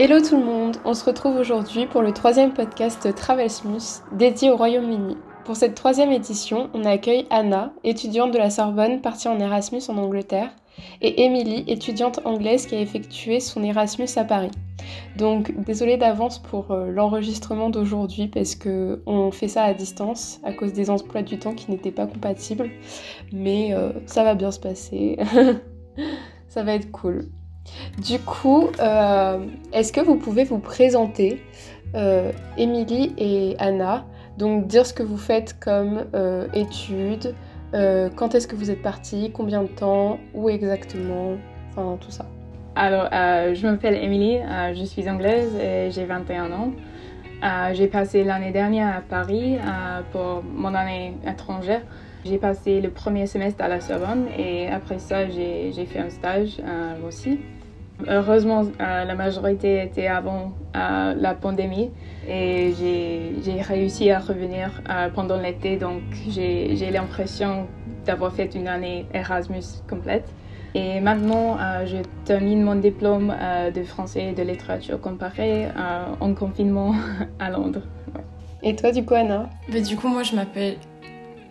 Hello tout le monde, on se retrouve aujourd'hui pour le troisième podcast Travelsmus dédié au Royaume-Uni. Pour cette troisième édition, on accueille Anna, étudiante de la Sorbonne partie en Erasmus en Angleterre, et Émilie, étudiante anglaise qui a effectué son Erasmus à Paris. Donc désolée d'avance pour euh, l'enregistrement d'aujourd'hui parce que on fait ça à distance à cause des emplois du temps qui n'étaient pas compatibles, mais euh, ça va bien se passer. ça va être cool. Du coup, euh, est-ce que vous pouvez vous présenter, euh, Émilie et Anna, donc dire ce que vous faites comme euh, études, quand est-ce que vous êtes partis, combien de temps, où exactement, enfin tout ça. Alors, je m'appelle Émilie, je suis anglaise et j'ai 21 ans. j'ai passé l'année dernière à Paris pour mon année étrangère. J'ai passé le premier semestre à la Sorbonne et après ça, j'ai fait un stage aussi. Heureusement, euh, la majorité était avant euh, la pandémie et j'ai réussi à revenir euh, pendant l'été, donc j'ai l'impression d'avoir fait une année Erasmus complète. Et maintenant, je termine mon diplôme de français et de littérature comparée en confinement à Londres. Et toi, du coup, Anna? Bah, Du coup, moi, je m'appelle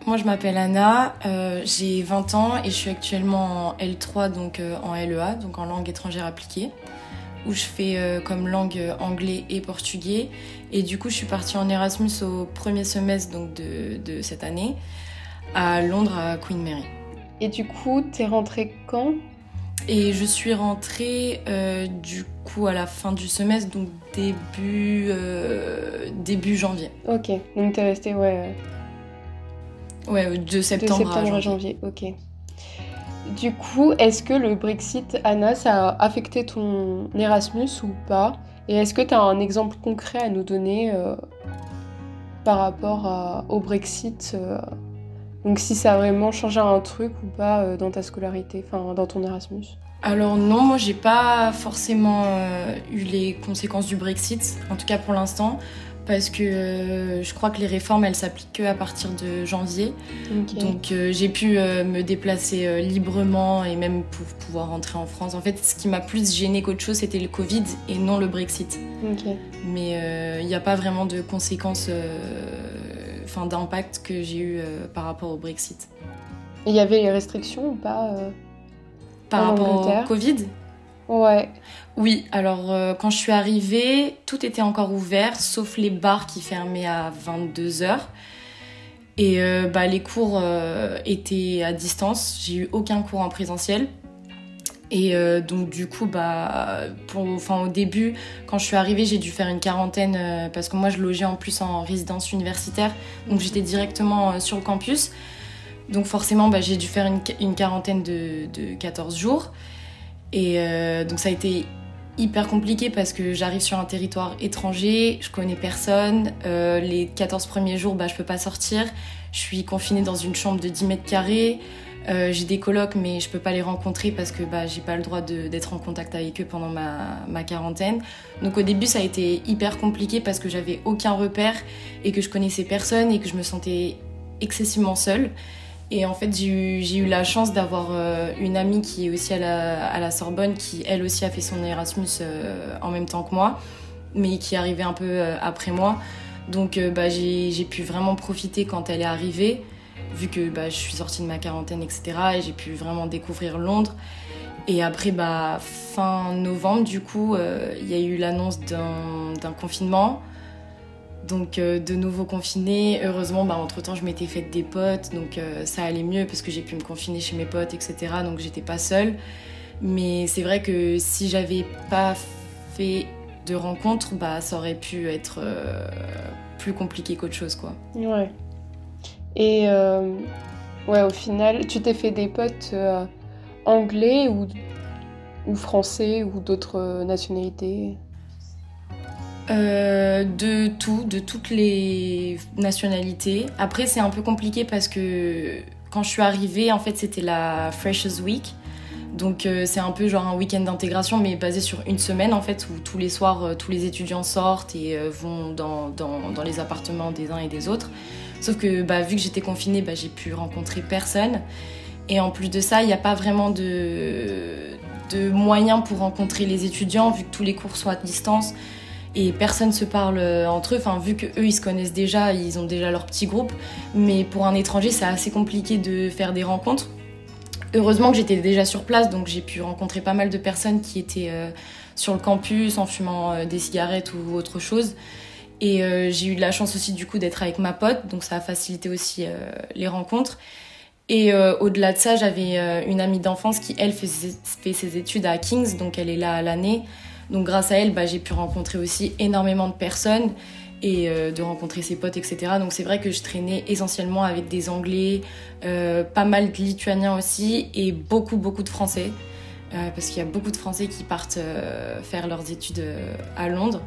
moi, je m'appelle Anna, euh, j'ai 20 ans et je suis actuellement en L3, donc euh, en LEA, donc en langue étrangère appliquée, où je fais euh, comme langue anglais et portugais. Et du coup, je suis partie en Erasmus au premier semestre donc de, de cette année, à Londres, à Queen Mary. Et du coup, t'es rentrée quand? Et je suis rentrée du coup à la fin du semestre, donc début, début janvier. Ok, donc t'es restée, ouais Ouais, de septembre, de septembre à, janvier. Ok. Du coup, est-ce que le Brexit, Anna, ça a affecté ton Erasmus ou pas? Et est-ce que tu as un exemple concret à nous donner euh, par rapport au Brexit euh, Donc si ça a vraiment changé un truc ou pas euh, dans ta scolarité, enfin dans ton Erasmus? Alors non, moi j'ai pas forcément eu les conséquences du Brexit, en tout cas pour l'instant parce que euh, je crois que les réformes elles s'appliquent que à partir de janvier. Donc euh, j'ai pu euh, me déplacer librement et même pour pouvoir rentrer en France. En fait, ce qui m'a plus gêné qu'autre chose, c'était le Covid et non le Brexit. Mais il n'y a pas vraiment de conséquences, enfin d'impact que j'ai eu par rapport au Brexit. Il y avait les restrictions ou pas Par rapport au Covid? Ouais. Oui, alors euh, quand je suis arrivée, tout était encore ouvert, sauf les bars qui fermaient à 22h. Et euh, bah, les cours euh, étaient à distance, j'ai eu aucun cours en présentiel. Et donc du coup, bah, pour, enfin, au début, quand je suis arrivée, j'ai dû faire une quarantaine parce que moi je logeais en plus en résidence universitaire, donc j'étais directement sur le campus. Donc forcément, bah, j'ai dû faire une, quarantaine de, de 14 jours. Et euh, donc ça a été hyper compliqué parce que j'arrive sur un territoire étranger, je connais personne. Euh, les 14 premiers jours, bah, je peux pas sortir. Je suis confinée dans une chambre de 10 mètres carrés. Euh, j'ai des colocs, mais je peux pas les rencontrer parce que bah, j'ai pas le droit d'être en contact avec eux pendant ma, ma, quarantaine. Donc au début, ça a été hyper compliqué parce que j'avais aucun repère et que je connaissais personne et que je me sentais excessivement seule. Et en fait, j'ai eu, la chance d'avoir euh, une amie qui est aussi à la, Sorbonne, qui elle aussi a fait son Erasmus euh, en même temps que moi, mais qui est arrivée un peu euh, après moi. Donc bah, j'ai pu vraiment profiter quand elle est arrivée, vu que bah, je suis sortie de ma quarantaine, etc. Et j'ai pu vraiment découvrir Londres. Et après, bah, fin novembre, du coup, il y a eu l'annonce d'un confinement. Donc euh, de nouveau confiné, heureusement, bah, entre-temps, je m'étais faite des potes, donc euh, ça allait mieux parce que j'ai pu me confiner chez mes potes, etc. Donc j'étais pas seule. Mais c'est vrai que si j'avais pas fait de rencontres, bah, ça aurait pu être euh, plus compliqué qu'autre chose, quoi. Ouais. Et ouais, au final, tu t'es fait des potes anglais ou, ou français ou d'autres nationalités? Euh, de tout, de toutes les nationalités. Après, c'est un peu compliqué parce que quand je suis arrivée, en fait, c'était la Freshers Week. Donc, euh, c'est un peu genre un week-end d'intégration, mais basé sur une semaine, en fait, où tous les soirs, euh, tous les étudiants sortent et vont dans, les appartements des uns et des autres. Sauf que, bah, vu que j'étais confinée, bah, j'ai pu rencontrer personne. Et en plus de ça, il n'y a pas vraiment de de moyens pour rencontrer les étudiants, vu que tous les cours sont à distance et personne se parle entre eux. Enfin, vu que eux ils se connaissent déjà, ils ont déjà leur petit groupe. Mais pour un étranger, c'est assez compliqué de faire des rencontres. Heureusement que j'étais déjà sur place, donc j'ai pu rencontrer pas mal de personnes qui étaient sur le campus en fumant des cigarettes ou autre chose. Et euh, j'ai eu de la chance aussi du coup d'être avec ma pote, donc ça a facilité aussi euh, les rencontres. Et euh, au-delà de ça, j'avais une amie d'enfance qui, elle, fait ses, études à King's, donc elle est là à l'année. Donc grâce à elle, bah, j'ai pu rencontrer aussi énormément de personnes et de rencontrer ses potes, etc. Donc c'est vrai que je traînais essentiellement avec des Anglais, pas mal de Lituaniens aussi et beaucoup, beaucoup de Français. parce qu'il y a beaucoup de Français qui partent faire leurs études à Londres.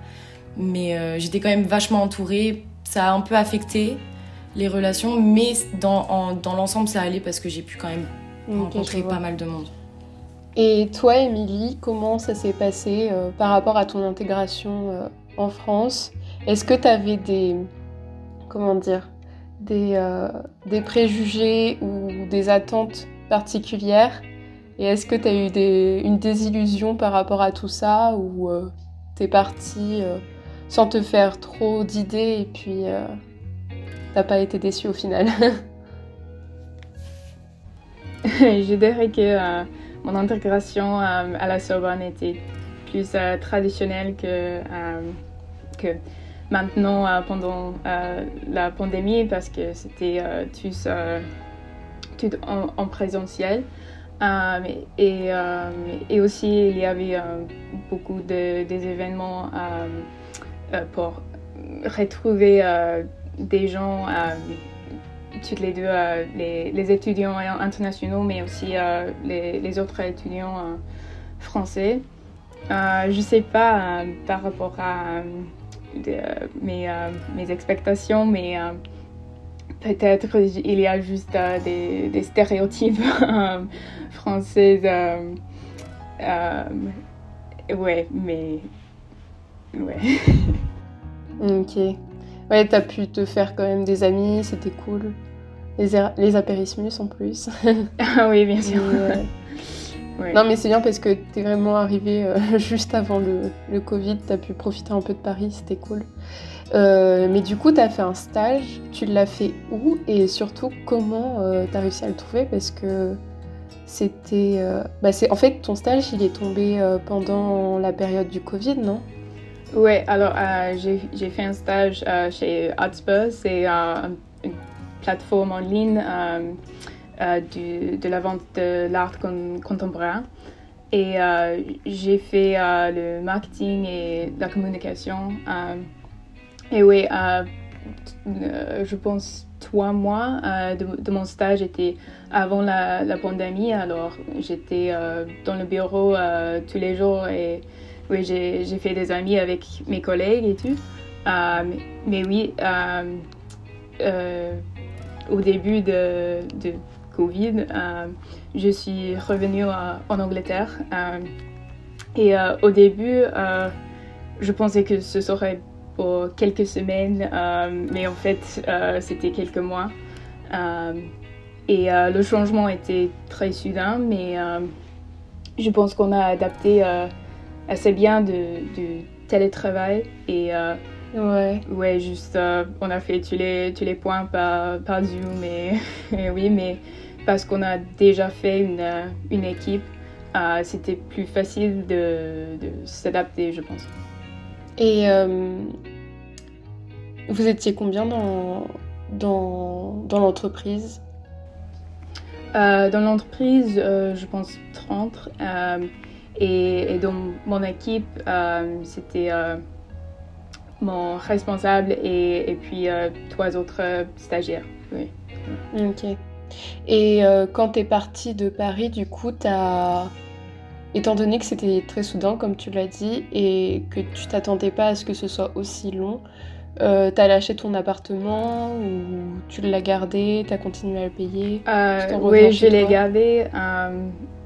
Mais euh, j'étais quand même vachement entourée. Ça a un peu affecté les relations, mais dans, dans l'ensemble, ça allait parce que j'ai pu quand même rencontrer pas mal de monde. Et toi, Émilie, comment ça s'est passé euh, par rapport à ton intégration euh, en France? Est-ce que tu avais des. Comment dire des, des, préjugés ou des attentes particulières? Et est-ce que tu as eu des, une désillusion par rapport à tout ça Ou tu es partie sans te faire trop d'idées et puis euh, t'as pas été déçu au final? Je dirais que euh, mon intégration euh, à la Sorbonne était plus traditionnelle que, que maintenant pendant la pandémie parce que c'était tout en, présentiel. et, aussi, il y avait beaucoup de, des événements euh, pour retrouver euh, des gens, euh, toutes les deux, les, étudiants internationaux, mais aussi les, autres étudiants français. je ne sais pas par rapport à mes, mes, expectations, mais peut-être il y a juste des, des, stéréotypes français. ouais, mais ouais. Ok. Ouais, t'as pu te faire quand même des amis, c'était cool. Les, les apérismus en plus. ah oui, bien sûr. Euh, non, mais c'est bien parce que t'es vraiment arrivé euh, juste avant le, le Covid, t'as pu profiter un peu de Paris, c'était cool. Euh, mais du coup, t'as fait un stage, tu l'as fait où? Et surtout comment t'as réussi à le trouver? Parce que c'était. Bah c'est en fait ton stage, il est tombé pendant la période du Covid, non? Oui, alors euh, j'ai fait un stage euh, chez Hotspur, c'est euh, une plateforme en ligne du, de la vente de l'art contemporain. Et j'ai fait le marketing et la communication. et oui, je pense trois mois de, mon stage était avant la, pandémie, alors j'étais dans le bureau tous les jours et oui, j'ai fait des amis avec mes collègues et tout. Euh, mais, oui, euh, euh, au début de, de Covid, je suis revenue en Angleterre. et au début, je pensais que ce serait pour quelques semaines, mais en fait, c'était quelques mois. et le changement était très soudain, mais je pense qu'on a adapté assez bien du télétravail et euh, ouais. ouais, juste euh, on a fait tous les, tous les points par, par Zoom et, oui, mais parce qu'on a déjà fait une, une équipe, euh, c'était plus facile de, de s'adapter, je pense. Et vous étiez combien dans, dans, dans l'entreprise? Dans l'entreprise, je pense 30. Et, dans mon équipe, euh, c'était euh, mon responsable et, puis euh, trois autres stagiaires. Oui. Ok. Et quand tu es partie de Paris, du coup, as... étant donné que c'était très soudain, comme tu l'as dit, et que tu t'attendais pas à ce que ce soit aussi long, euh, t'as lâché ton appartement ou tu l'as gardé, t'as continué à le payer? Oui, je l'ai gardé.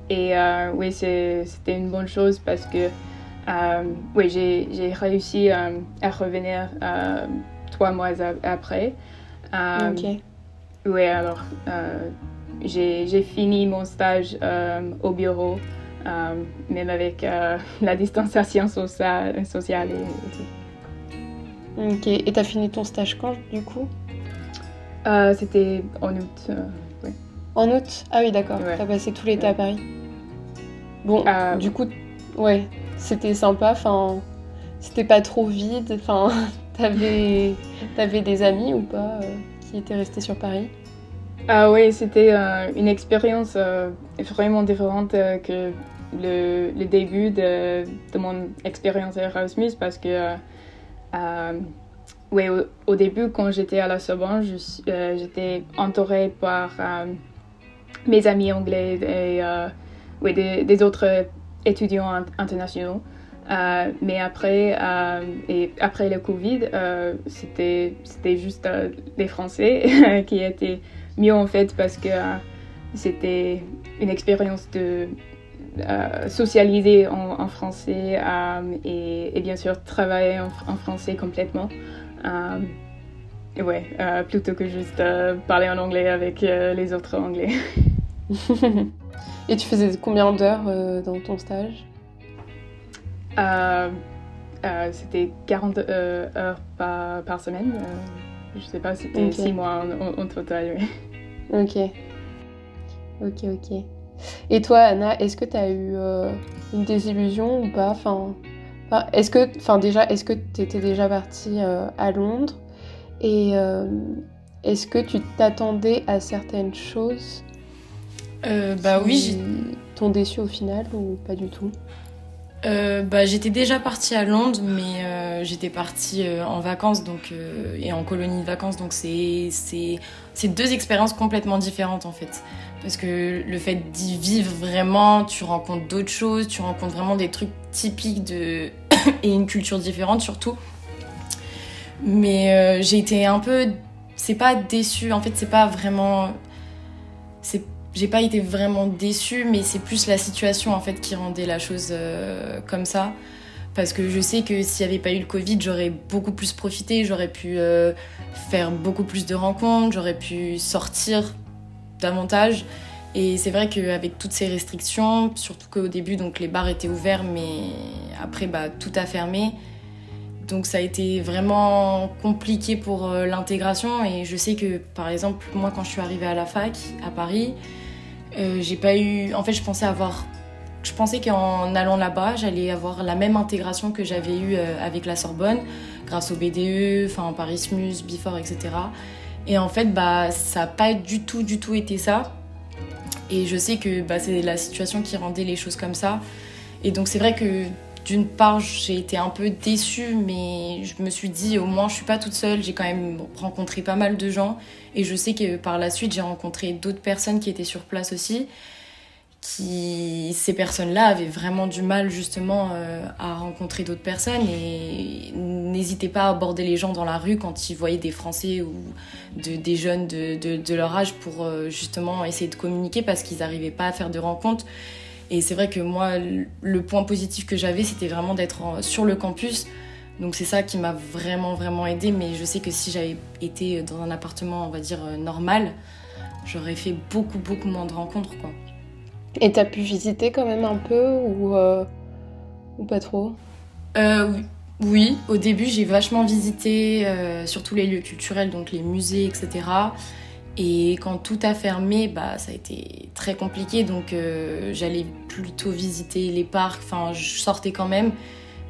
Et euh, oui, c'était une bonne chose parce que euh, oui, j'ai réussi euh, à revenir trois mois après. ok. Oui, alors j'ai fini mon stage au bureau même avec la distanciation sociale, sociale et, tout. Ok, et t'as fini ton stage quand du coup? C'était en août. En août? Ah oui, d'accord. T'as passé tout l'été à Paris? Bon, du coup, ouais, c'était sympa. Enfin, c'était pas trop vide. Enfin, t'avais, avais des amis ou pas euh, qui étaient restés sur Paris? Ah oui, c'était euh, une expérience euh, vraiment différente que le, le début de, de, mon expérience Erasmus parce que oui, au, début, quand j'étais à la Sorbonne, j'étais entourée par mes amis anglais et oui, des, des autres étudiants internationaux. Euh, mais après, euh, et après le Covid, euh, c'était, c'était juste les Français qui étaient mieux en fait parce que c'était une expérience de socialiser en, français et, et, bien sûr travailler en, français complètement. ouais, plutôt que juste parler en anglais avec les autres anglais. et tu faisais combien d'heures dans ton stage? Euh, euh, c'était 40 euh, heures par, par semaine. je sais pas, c'était 6 mois en, total. Ok. Ok, ok. Et toi, Anna, est-ce que tu as eu une désillusion ou pas? Enfin, Est-ce que, enfin déjà, est-ce que tu étais déjà partie à Londres? Et est-ce que tu t'attendais à certaines choses? Bah oui. T'ont déçu au final ou pas du tout? Euh, bah, J'étais déjà partie à Londres, mais euh, j'étais partie euh, en vacances donc, et en colonie de vacances. Donc c'est deux expériences complètement différentes en fait. Parce que le fait d'y vivre vraiment, tu rencontres d'autres choses, tu rencontres vraiment des trucs typiques de... et une culture différente surtout. Mais j'ai été un peu... C'est pas déçue, en fait c'est pas vraiment... C'est j'ai pas été vraiment déçue, mais c'est plus la situation en fait qui rendait la chose euh, comme ça. Parce que je sais que s'il n'y avait pas eu le Covid, j'aurais beaucoup plus profité, j'aurais pu euh, faire beaucoup plus de rencontres, j'aurais pu sortir davantage. Et c'est vrai qu'avec toutes ces restrictions, surtout qu'au début, donc les bars étaient ouverts, mais après, bah, tout a fermé. Donc ça a été vraiment compliqué pour euh, l'intégration. Et je sais que, par exemple, moi, quand je suis arrivée à la fac, à Paris, euh, j'ai pas eu. En fait, je pensais avoir. Je pensais qu'en allant là-bas, j'allais avoir la même intégration que j'avais eue euh, avec la Sorbonne, grâce au BDE, enfin Parismus, Bifort, etc. Et en fait, bah, ça n'a pas du tout, du tout été ça. Et je sais que bah, c'est la situation qui rendait les choses comme ça. Et donc, c'est vrai que d'une part, j'ai été un peu déçue, mais je me suis dit, au moins, je suis pas toute seule. J'ai quand même rencontré pas mal de gens. Et je sais que par la suite, j'ai rencontré d'autres personnes qui étaient sur place aussi. Qui, ces personnes-là avaient vraiment du mal justement euh, à rencontrer d'autres personnes et n'hésitaient pas à aborder les gens dans la rue quand ils voyaient des Français ou des jeunes de, leur âge pour euh, justement essayer de communiquer parce qu'ils n'arrivaient pas à faire de rencontres. Et c'est vrai que moi, le point positif que j'avais, c'était vraiment d'être sur le campus. Donc c'est ça qui m'a vraiment, vraiment aidé. Mais je sais que si j'avais été dans un appartement, on va dire, euh, normal, j'aurais fait beaucoup, beaucoup moins de rencontres. Quoi. Et t'as pu visiter quand même un peu ou, euh, ou pas trop? Euh, oui. oui. au début j'ai vachement visité surtout les lieux culturels, donc les musées, etc. Et quand tout a fermé, bah, ça a été très compliqué. Donc euh, j'allais plutôt visiter les parcs. Enfin, je sortais quand même.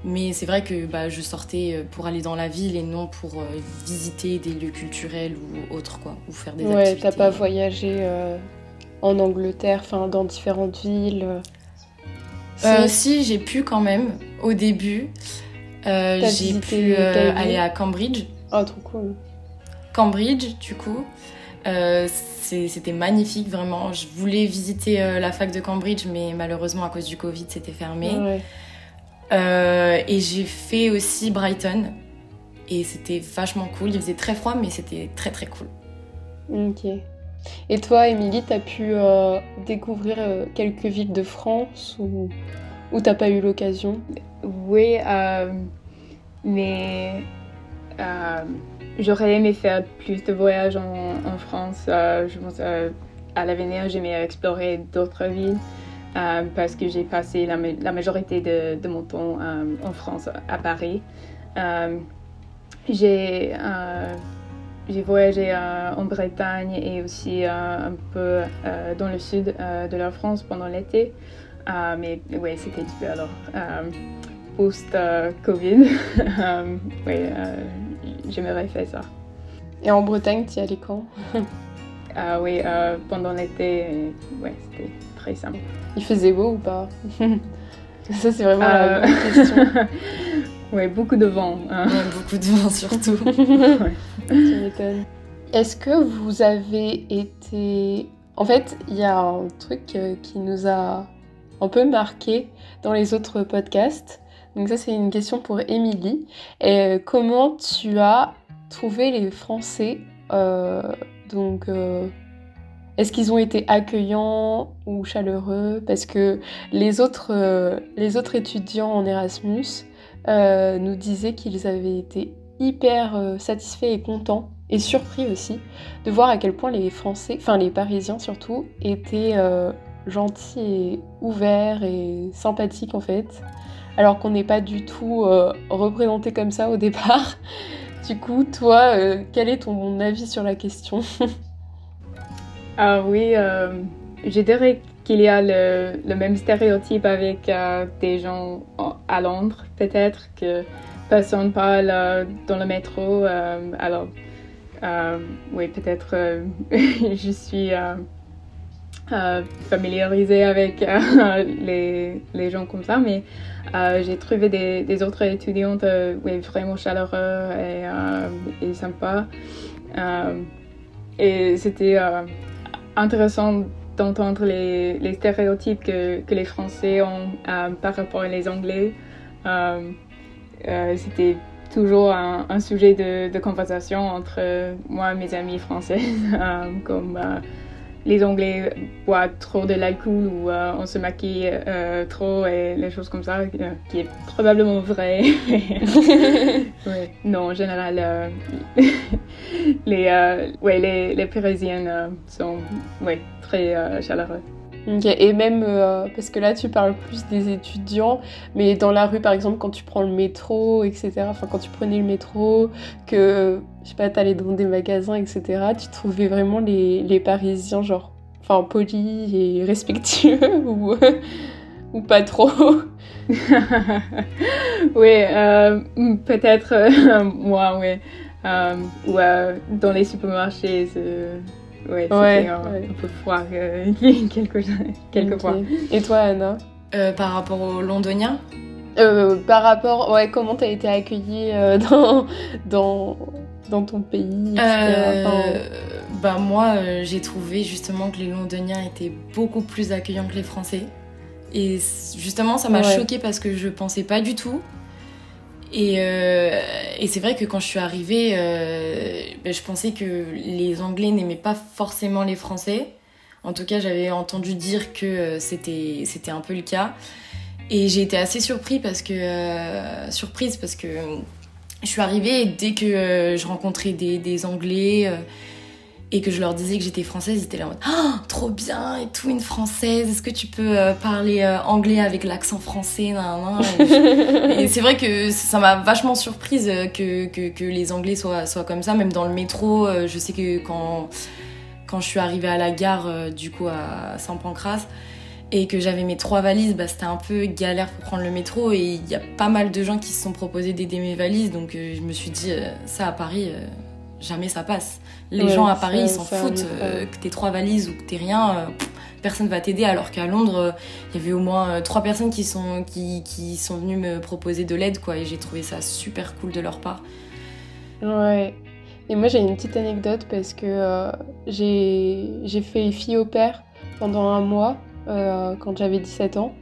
Mais c'est vrai que bah, je sortais euh, pour aller dans la ville et non pour euh, visiter des lieux culturels ou autres, quoi. Ou faire des ouais, t'as pas voyagé en Angleterre, enfin, dans différentes villes Si, j'ai pu quand même, au début. j'ai pu aller à Cambridge. Oh, trop cool. Cambridge, du coup. Euh, c'était magnifique, vraiment. Je voulais visiter euh, la fac de Cambridge, mais malheureusement, à cause du Covid, c'était fermé. Euh, et j'ai fait aussi Brighton. Et c'était vachement cool. Il faisait très froid, mais c'était très très cool. Ok. Et toi, Émilie, t'as pu découvrir quelques villes de France ou, ou t'as pas eu l'occasion? Oui, mais J'aurais aimé faire plus de voyages en, France. Euh, je pense euh, à l'avenir, j'aimerais explorer d'autres villes. parce que j'ai passé la, majorité de, mon temps en France, à Paris. j'ai voyagé en Bretagne et aussi un peu dans le sud de la France pendant l'été. mais oui, c'était peu alors post-Covid. oui, j'aimerais faire ça. Et en Bretagne, tu y allais quand? Ah oui, euh, pendant l'été, ouais, c'était très simple. Il faisait beau ou pas? Ça, c'est vraiment la bonne euh, question. oui, beaucoup de vent. Hein. beaucoup de vent surtout. Tu m'étonnes. Est-ce que vous avez été... En fait, il y a un truc euh, qui nous a un peu marqué dans les autres podcasts. Donc ça, c'est une question pour Émilie. Et comment tu as trouvé les Français donc, euh, est-ce qu'ils ont été accueillants ou chaleureux? Parce que les autres, euh, les autres étudiants en Erasmus euh, nous disaient qu'ils avaient été hyper satisfaits et contents et surpris aussi de voir à quel point les Français, enfin les Parisiens surtout, étaient gentils et ouverts et sympathiques en fait, alors qu'on n'est pas du tout représenté comme ça au départ. Du coup, toi, euh, quel est ton avis sur la question? Ah oui, euh, je dirais qu'il y a le, même stéréotype avec euh, des gens à Londres, peut-être, que personne parle dans le métro. alors, oui, peut-être je suis familiarisée avec les, les, gens comme ça, mais euh, j'ai trouvé des, autres étudiantes euh, vraiment chaleureux et, euh, et sympas. et c'était intéressant d'entendre les, les, stéréotypes que, que, les Français ont par rapport aux Anglais. c'était toujours un, sujet de, de, conversation entre moi et mes amis français, comme les Anglais boivent trop de l'alcool ou euh, on se maquille euh, trop et les choses comme ça, euh, qui est probablement vrai. Non, en général, les, ouais, les, les Parisiennes sont ouais, très chaleureux. Et même, euh, parce que là tu parles plus des étudiants, mais dans la rue par exemple quand tu prends le métro, etc., enfin quand tu prenais le métro, que, je sais pas, t'allais dans des magasins, etc., tu trouvais vraiment les, les Parisiens genre, enfin polis et respectueux ou, ou pas trop Oui, euh, peut-être euh, moi, oui. ou dans les supermarchés, ouais, c'était un, peu froid euh, quelques, quelques fois. Et toi, Anna? Euh, Par rapport aux Londoniens? Euh, Par rapport, ouais, comment t'as été accueillie dans, dans, dans ton pays Bah moi, j'ai trouvé justement que les Londoniens étaient beaucoup plus accueillants que les Français. Et justement, ça m'a choquée choqué parce que je pensais pas du tout. Et, euh, et c'est vrai que quand je suis arrivée, euh, ben, je pensais que les Anglais n'aimaient pas forcément les Français. En tout cas, j'avais entendu dire que euh, c'était c'était un peu le cas. Et j'ai été assez surpris parce que, surprise parce que je suis arrivée et dès que je rencontrais des, des Anglais et que je leur disais que j'étais française, ils étaient là en mode oh, trop bien et tout, une française, est-ce que tu peux euh, parler euh, anglais avec l'accent français Et, c'est vrai que ça m'a vachement surprise euh, que, que, que, les anglais soient, soient comme ça, même dans le métro. je sais que quand, quand je suis arrivée à la gare, du coup à Saint-Pancras, et que j'avais mes trois valises, bah, c'était un peu galère pour prendre le métro et il y a pas mal de gens qui se sont proposés d'aider mes valises, donc je me suis dit, ça à Paris jamais ça passe. Les gens à Paris, ils s'en foutent euh, que t'aies trois valises ou que t'aies rien. Euh, personne va t'aider. Alors qu'à Londres, il y avait au moins euh, trois personnes qui sont, qui, qui sont venues me proposer de l'aide, quoi. Et j'ai trouvé ça super cool de leur part. Ouais. Et moi, j'ai une petite anecdote parce que j'ai fait fille au père pendant un mois quand j'avais 17 ans.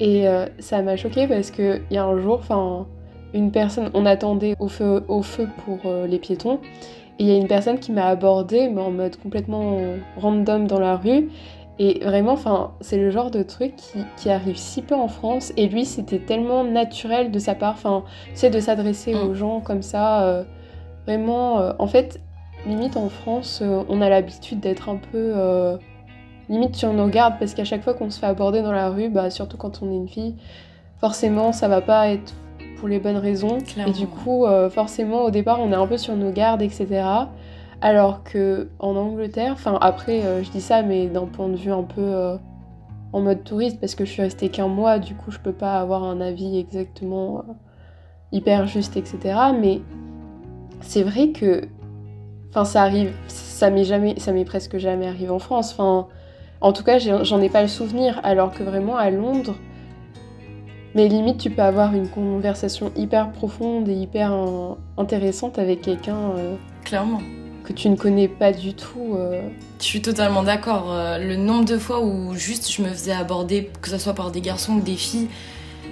Et ça m'a choqué parce qu'il y a un jour, enfin, une personne, on attendait au feu, au feu pour les piétons. Et il y a une personne qui m'a abordé, mais en mode complètement random dans la rue. Et vraiment, enfin, c'est le genre de truc qui, qui, arrive si peu en France. Et lui, c'était tellement naturel de sa part, enfin, tu de s'adresser mm. aux gens comme ça. Euh, vraiment, euh, en fait, limite en France, euh, on a l'habitude d'être un peu limite sur nos gardes parce qu'à chaque fois qu'on se fait aborder dans la rue, bah, surtout quand on est une fille, forcément ça va pas être pour les bonnes raisons. Et du coup, euh, forcément au départ on est un peu sur nos gardes, etc. Alors que en Angleterre, enfin après euh, je dis ça mais d'un point de vue un peu euh, en mode touriste parce que je suis restée qu'un mois, du coup je peux pas avoir un avis exactement hyper juste, etc. Mais c'est vrai que, enfin ça arrive, ça m'est jamais, ça m'est presque jamais arrivé en France. Enfin, en tout cas, j'en ai pas le souvenir. Alors que vraiment à Londres, mais limite, tu peux avoir une conversation hyper profonde et hyper intéressante avec quelqu'un. Euh, Clairement. Que tu ne connais pas du tout. Euh. Je suis totalement d'accord. Euh, le nombre de fois où juste je me faisais aborder, que ce soit par des garçons ou des filles,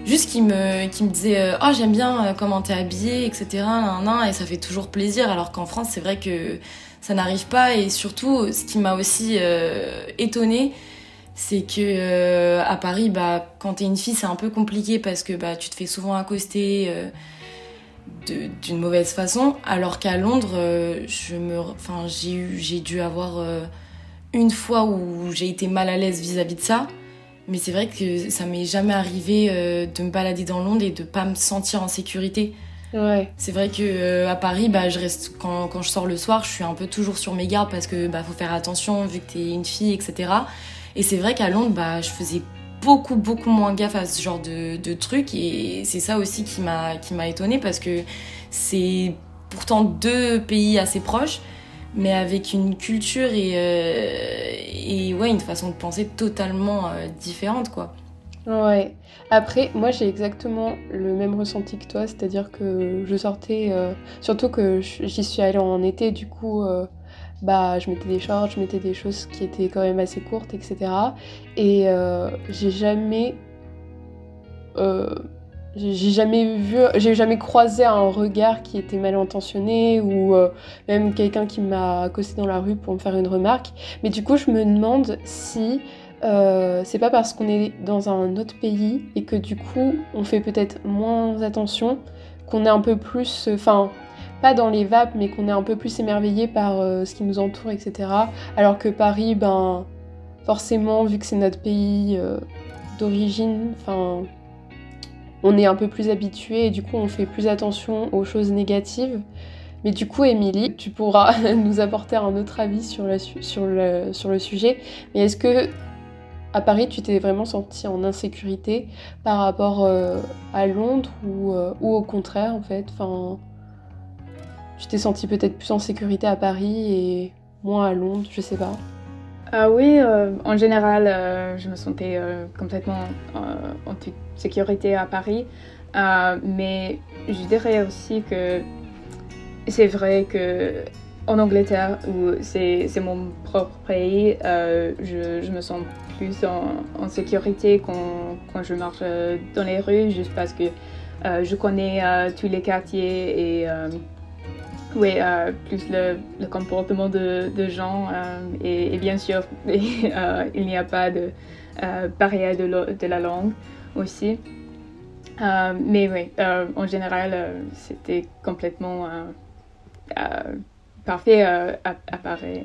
juste qui me, qui me disaient Oh, j'aime bien comment t'es habillée, etc. et ça fait toujours plaisir. Alors qu'en France, c'est vrai que ça n'arrive pas. Et surtout, ce qui m'a aussi euh, étonnée, c'est que euh, à Paris, bah, quand t'es une fille, c'est un peu compliqué parce que bah, tu te fais souvent accoster euh, d'une mauvaise façon. Alors qu'à Londres, je enfin, j'ai dû avoir une fois où j'ai été mal à l'aise vis-à-vis de ça. Mais c'est vrai que ça m'est jamais arrivé de me balader dans Londres et de pas me sentir en sécurité. C'est vrai que euh, à Paris, bah, je reste quand, quand, je sors le soir, je suis un peu toujours sur mes gardes parce que bah, faut faire attention vu que t'es une fille, etc. Et c'est vrai qu'à Londres, bah, je faisais beaucoup beaucoup moins gaffe à ce genre de, de trucs et c'est ça aussi qui m'a qui m'a étonnée parce que c'est pourtant deux pays assez proches mais avec une culture et, euh, et ouais une façon de penser totalement euh, différente quoi. Ouais. Après, moi j'ai exactement le même ressenti que toi, c'est-à-dire que je sortais, euh, surtout que j'y suis allée en été, du coup, euh, bah je mettais des shorts, je mettais des choses qui étaient quand même assez courtes, etc. Et euh, j'ai jamais, j'ai jamais vu, j'ai jamais croisé un regard qui était mal intentionné ou même quelqu'un qui m'a accosté dans la rue pour me faire une remarque. Mais du coup, je me demande si euh, c'est pas parce qu'on est dans un autre pays et que du coup on fait peut-être moins attention qu'on est un peu plus, enfin pas dans les vapes mais qu'on est un peu plus émerveillé par euh, ce qui nous entoure etc. Alors que Paris, ben forcément vu que c'est notre pays euh, d'origine, enfin on est un peu plus habitué et du coup on fait plus attention aux choses négatives. Mais du coup, Émilie, tu pourras nous apporter un autre avis sur, le sujet. Mais est-ce que à Paris, tu t'es vraiment senti en insécurité par rapport euh, à Londres euh, ou, au contraire, en fait? Enfin, Tu t'es senti peut-être plus en sécurité à Paris et moins à Londres, je sais pas. Ah oui, euh, en général, je me sentais complètement en sécurité à Paris. mais je dirais aussi que c'est vrai que en Angleterre, où c'est mon propre pays, je, je, me sens plus en, sécurité quand, quand, je marche euh, dans les rues, juste parce que euh, je connais euh, tous les quartiers et oui, plus le, comportement de, gens. Et, bien sûr, il n'y a pas de barrière de, la langue aussi. mais oui, en général, c'était complètement parfait. À Paris.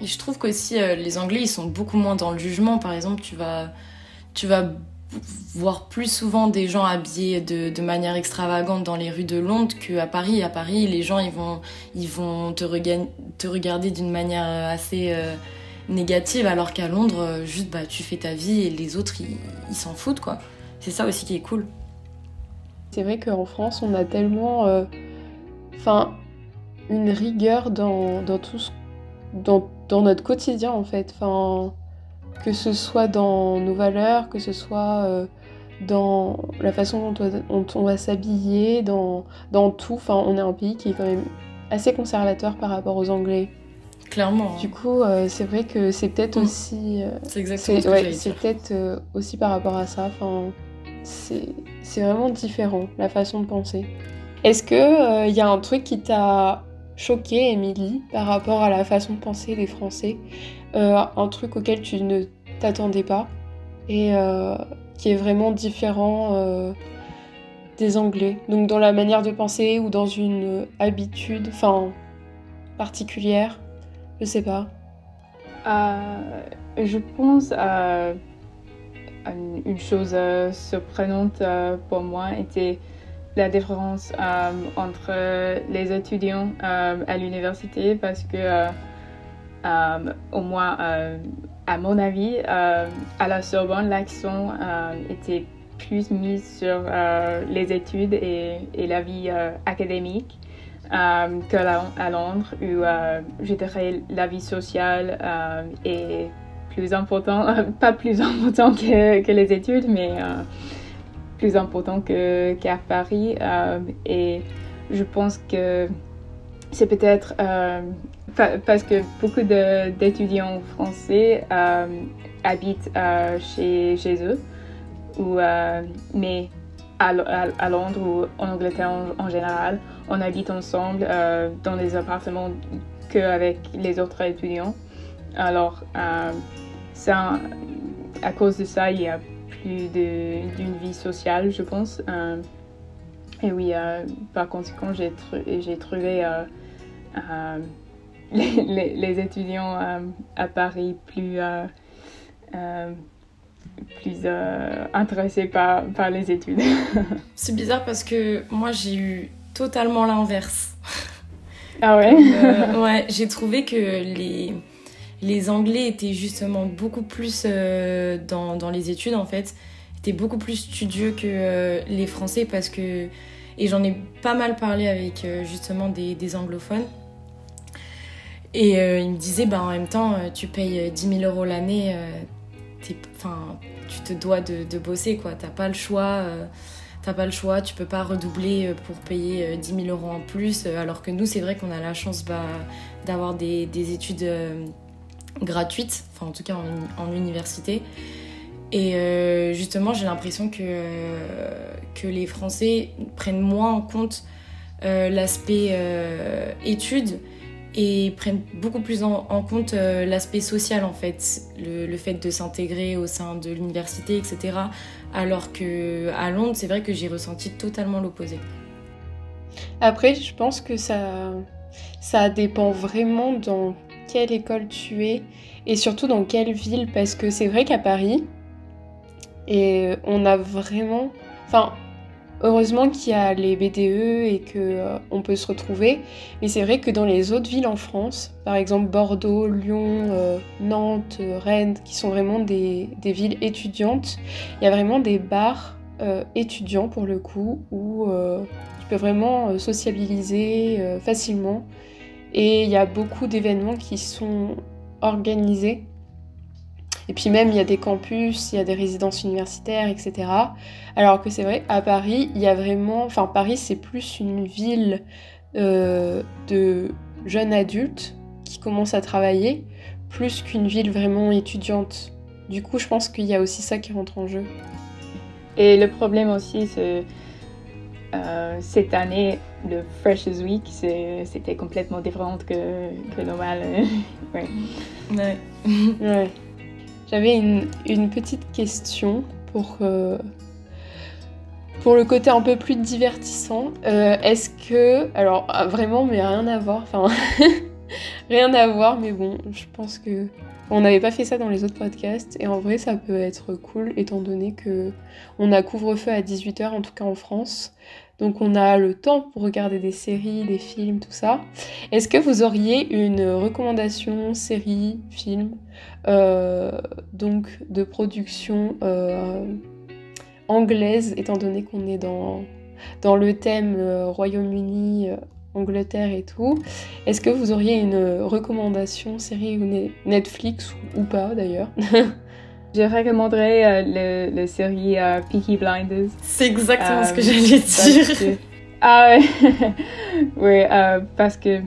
Et je trouve qu'aussi euh, les Anglais, ils sont beaucoup moins dans le jugement. Par exemple, tu vas, tu vas voir plus souvent des gens habillés de, manière extravagante dans les rues de Londres qu'à Paris. À Paris, les gens, ils vont, ils vont te, te regarder d'une manière euh, assez euh, négative, alors qu'à Londres, juste, bah, tu fais ta vie et les autres, ils s'en foutent, quoi. C'est ça aussi qui est cool. C'est vrai qu'en France, on a tellement... Enfin, une rigueur dans, dans tout ce dans, dans, notre quotidien en fait. Enfin, que ce soit dans nos valeurs, que ce soit euh, dans la façon dont on, va s'habiller, dans, dans tout. Enfin, on est un pays qui est quand même assez conservateur par rapport aux Anglais. Clairement. Du coup, euh, c'est vrai que c'est peut-être mm. aussi. Euh, c'est exactement ce que C'est peut-être aussi par rapport à ça. Enfin, c'est vraiment différent la façon de penser. Est-ce que il y a un truc qui t'a choqué, Émilie, par rapport à la façon de penser des Français. Euh, un truc auquel tu ne t'attendais pas et euh, qui est vraiment différent euh, des Anglais. Donc dans la manière de penser ou dans une habitude, enfin particulière, je sais pas. Je pense à une chose surprenante pour moi était la différence entre les étudiants à l'université parce que au moins à mon avis, à la Sorbonne, l'accent était plus mise sur euh, les études et, et la vie euh, académique euh, qu'à Londres, où je dirais la vie sociale est plus important, pas plus important que, que les études, mais plus important qu'à Paris. et je pense que c'est peut-être parce que beaucoup d'étudiants français habitent chez, chez eux ou, euh, mais à, à, Londres ou en Angleterre en, général, on habite ensemble euh, dans des appartements qu'avec les autres étudiants. Alors, euh, ça, à cause de ça, il y a plus d'une vie sociale, je pense. et oui, par conséquent, j'ai trouvé les, les, étudiants à Paris plus plus euh, intéressée par, par les études. c'est bizarre parce que moi j'ai eu totalement l'inverse. Ah ouais? Euh, Ouais, j'ai trouvé que les, les Anglais étaient justement beaucoup plus euh, dans, les études en fait, étaient beaucoup plus studieux que les Français parce que, et j'en ai pas mal parlé avec justement des, anglophones. Et ils me disaient, bah, en même temps, tu payes 10 000 euros l'année, tu te dois de, bosser, quoi. T'as pas le choix. Euh, t'as pas le choix, tu peux pas redoubler euh, pour payer 10 euh, 000 euros en plus. Alors que nous, c'est vrai qu'on a la chance bah, d'avoir des, études gratuites, enfin en tout cas en, université. Et justement, j'ai l'impression que, que les Français prennent moins en compte l'aspect études et prennent beaucoup plus en, compte euh, l'aspect social en fait, le, fait de s'intégrer au sein de l'université, etc. Alors que à Londres, c'est vrai que j'ai ressenti totalement l'opposé. Après, je pense que ça, ça dépend vraiment dans quelle école tu es et surtout dans quelle ville, parce que c'est vrai qu'à Paris, et on a vraiment, enfin, Heureusement qu'il y a les BDE et qu'on euh, peut se retrouver, mais c'est vrai que dans les autres villes en France, par exemple Bordeaux, Lyon, euh, Nantes, Rennes, qui sont vraiment des, villes étudiantes, il y a vraiment des bars euh, étudiants pour le coup où tu peux vraiment sociabiliser facilement et il y a beaucoup d'événements qui sont organisés et puis même, il y a des campus, il y a des résidences universitaires, etc. Alors que c'est vrai, à Paris, il y a vraiment... Enfin, Paris, c'est plus une ville euh, de jeunes adultes qui commencent à travailler, plus qu'une ville vraiment étudiante. Du coup, je pense qu'il y a aussi ça qui rentre en jeu. Et le problème aussi, c'est... Euh, cette année, le Freshers Week, c'était complètement différent que, que normal. ouais. ouais. ouais. J'avais une, petite question pour, euh, pour le côté un peu plus divertissant. Euh, est-ce que. Alors, ah, vraiment, mais rien à voir. Enfin, rien à voir, mais bon, je pense que. On n'avait pas fait ça dans les autres podcasts et en vrai ça peut être cool étant donné que on a couvre-feu à 18h en tout cas en France. Donc on a le temps pour regarder des séries, des films, tout ça. Est-ce que vous auriez une recommandation série, film, euh, donc de production euh, anglaise, étant donné qu'on est dans, le thème euh, Royaume-Uni, Angleterre et tout? Est-ce que vous auriez une recommandation série ou Netflix ou pas d'ailleurs? Je recommanderais euh, le, série euh, Peaky Blinders. C'est exactement ce que euh, j'allais dire. Ah ouais, oui, parce que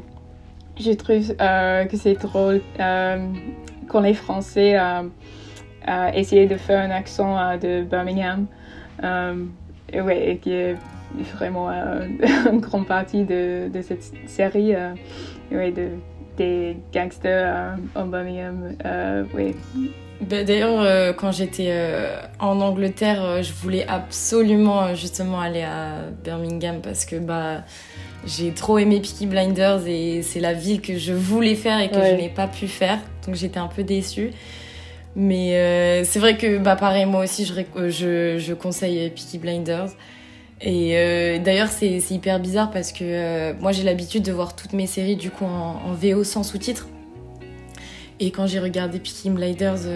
je trouve que c'est drôle quand les Français essayaient de faire un accent de Birmingham. ouais, et qui est vraiment une grande partie de, de cette série. ouais, de, des gangsters en Birmingham. oui. Bah, d'ailleurs, euh, quand j'étais euh, en Angleterre, euh, je voulais absolument justement aller à Birmingham parce que bah, j'ai trop aimé Peaky Blinders et c'est la ville que je voulais faire et que je n'ai pas pu faire. Donc j'étais un peu déçue. Mais euh, c'est vrai que, bah, pareil, moi aussi, je, je, je conseille Peaky Blinders. Et euh, d'ailleurs, c'est hyper bizarre parce que euh, moi, j'ai l'habitude de voir toutes mes séries du coup en, VO sans sous-titres. Et quand j'ai regardé Peaky Blinders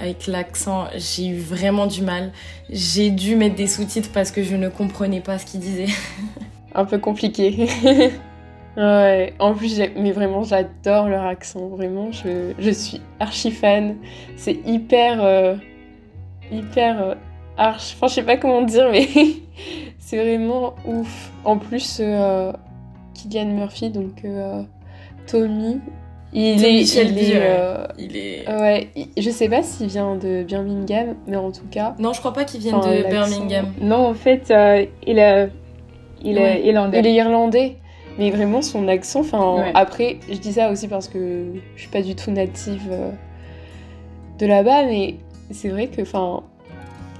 avec l'accent, j'ai eu vraiment du mal. J'ai dû mettre des sous-titres parce que je ne comprenais pas ce qu'ils disaient. Un peu compliqué. Ouais, en plus, mais vraiment, j'adore leur accent. Vraiment, je, je suis archi fan. C'est hyper. Euh, hyper. Euh, archi. Enfin, je sais pas comment dire, mais c'est vraiment ouf. En plus, euh, Kylian Murphy, donc euh, Tommy, il est, il, est, il est. Ouais, je sais pas s'il vient de Birmingham, mais en tout cas. Non, je crois pas qu'il vienne de Birmingham. Non, en fait, il, est, il est irlandais. Il est irlandais. Mais vraiment, son accent, enfin, après, je dis ça aussi parce que je suis pas du tout native euh, de là-bas, mais c'est vrai que, enfin,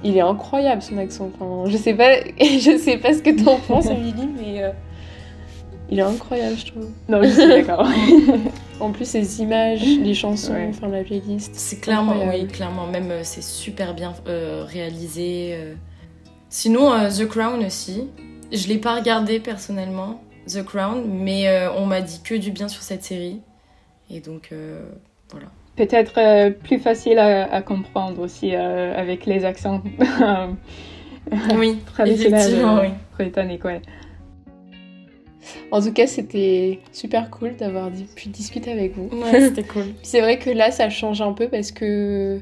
il est incroyable son accent. Enfin, je sais pas, je sais pas ce que t'en penses, Emily, mais euh, il est incroyable, je trouve. Non, je suis d'accord. en plus, ses images, les chansons, enfin, la playlist. C'est clairement, oui, clairement, même euh, c'est super bien réalisé. Sinon, The Crown aussi. Je l'ai pas regardé personnellement, The Crown, mais euh, on m'a dit que du bien sur cette série. Et donc, euh, voilà. Peut-être euh, plus facile à, comprendre aussi avec les accents oui, effectivement, oui. britanniques, ouais. En tout cas, c'était super cool d'avoir pu discuter avec vous. Ouais, c'était cool. C'est vrai que là, ça change un peu parce que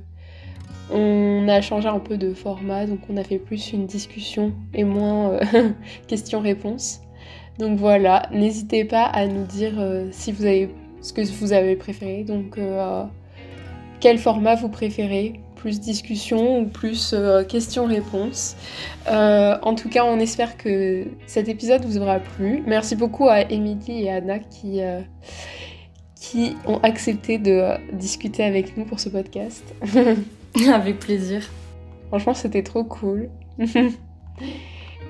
on a changé un peu de format, donc on a fait plus une discussion et moins questions-réponses. Donc voilà, n'hésitez pas à nous dire euh, si vous avez ce que vous avez préféré. Donc euh, quel format vous préférez? Plus discussion ou plus euh, questions-réponses? en tout cas, on espère que cet épisode vous aura plu. Merci beaucoup à Émilie et Anna qui, qui ont accepté de discuter avec nous pour ce podcast. avec plaisir. Franchement, c'était trop cool.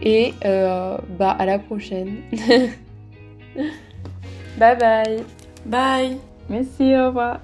Et euh, bah à la prochaine. bye bye. Bye. Merci, au revoir.